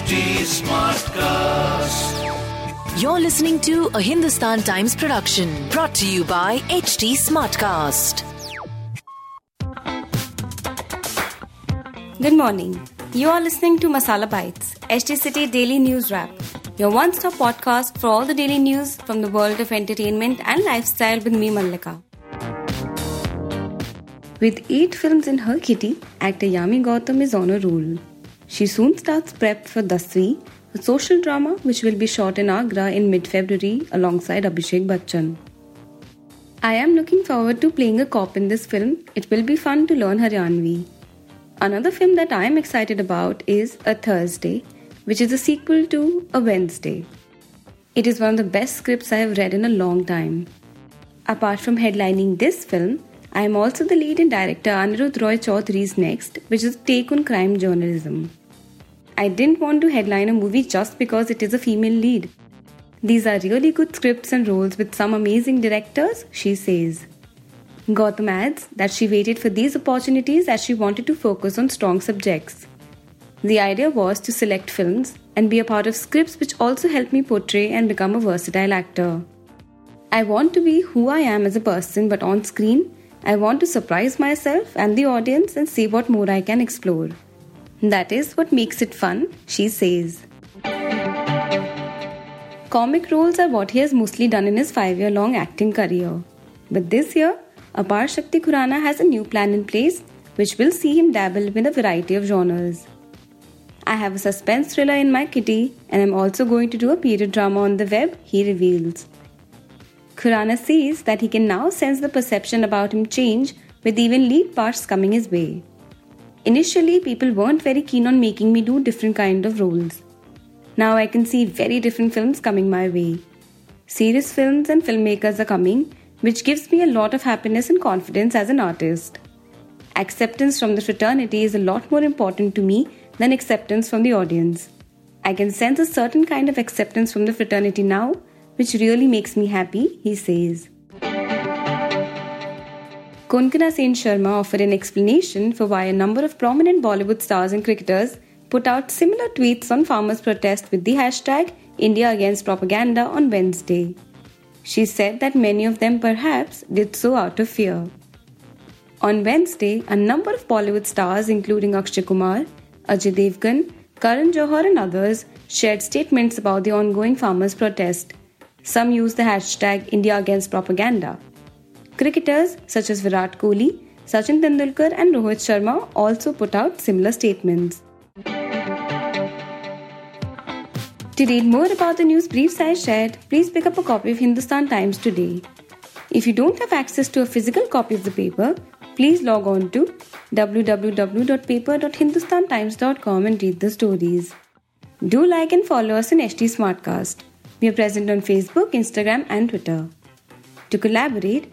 HT Smartcast. You're listening to a Hindustan Times production brought to you by HT Smartcast. Good morning. You are listening to Masala Bites, HT City Daily News Wrap, your one stop podcast for all the daily news from the world of entertainment and lifestyle with me, Mallika. With eight films in her kitty, actor Yami Gautam is on a roll. She soon starts prep for Dasvi, a social drama which will be shot in Agra in mid February alongside Abhishek Bachchan. I am looking forward to playing a cop in this film. It will be fun to learn Haryanvi. Another film that I am excited about is A Thursday, which is a sequel to A Wednesday. It is one of the best scripts I have read in a long time. Apart from headlining this film, I am also the lead and director Anirudh Roy Chaudhary's Next, which is a take on crime journalism. I didn't want to headline a movie just because it is a female lead. These are really good scripts and roles with some amazing directors, she says. Gautam adds that she waited for these opportunities as she wanted to focus on strong subjects. The idea was to select films and be a part of scripts which also help me portray and become a versatile actor. I want to be who I am as a person, but on screen, I want to surprise myself and the audience and see what more I can explore. That is what makes it fun, she says. Comic roles are what he has mostly done in his five year long acting career. But this year, Aparshakti Khurana has a new plan in place which will see him dabble in a variety of genres. I have a suspense thriller in my kitty and I'm also going to do a period drama on the web, he reveals. Khurana sees that he can now sense the perception about him change with even lead parts coming his way. Initially, people weren't very keen on making me do different kind of roles. Now I can see very different films coming my way. Serious films and filmmakers are coming, which gives me a lot of happiness and confidence as an artist. Acceptance from the fraternity is a lot more important to me than acceptance from the audience. I can sense a certain kind of acceptance from the fraternity now, which really makes me happy, he says. Konkona Sen Sharma offered an explanation for why a number of prominent Bollywood stars and cricketers put out similar tweets on farmers' protest with the hashtag India Against Propaganda on Wednesday. She said that many of them perhaps did so out of fear. On Wednesday, a number of Bollywood stars, including Akshay Kumar, Ajay Devgan, Karan Johar, and others, shared statements about the ongoing farmers' protest. Some used the hashtag India Against Propaganda. Cricketers such as Virat Kohli, Sachin Tendulkar, and Rohit Sharma also put out similar statements. To read more about the news briefs I shared, please pick up a copy of Hindustan Times today. If you don't have access to a physical copy of the paper, please log on to www.paper.hindustantimes.com and read the stories. Do like and follow us on HT Smartcast. We are present on Facebook, Instagram, and Twitter. To collaborate,